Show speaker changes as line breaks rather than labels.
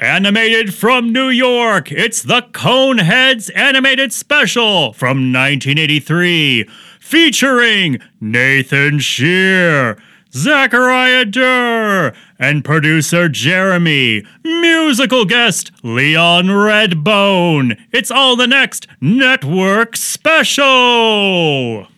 Animated from New York, it's the Coneheads Animated Special from 1983, featuring Nathan Shear, Zachariah Durr, and producer Jeremy, musical guest Leon Redbone. It's all the next network special.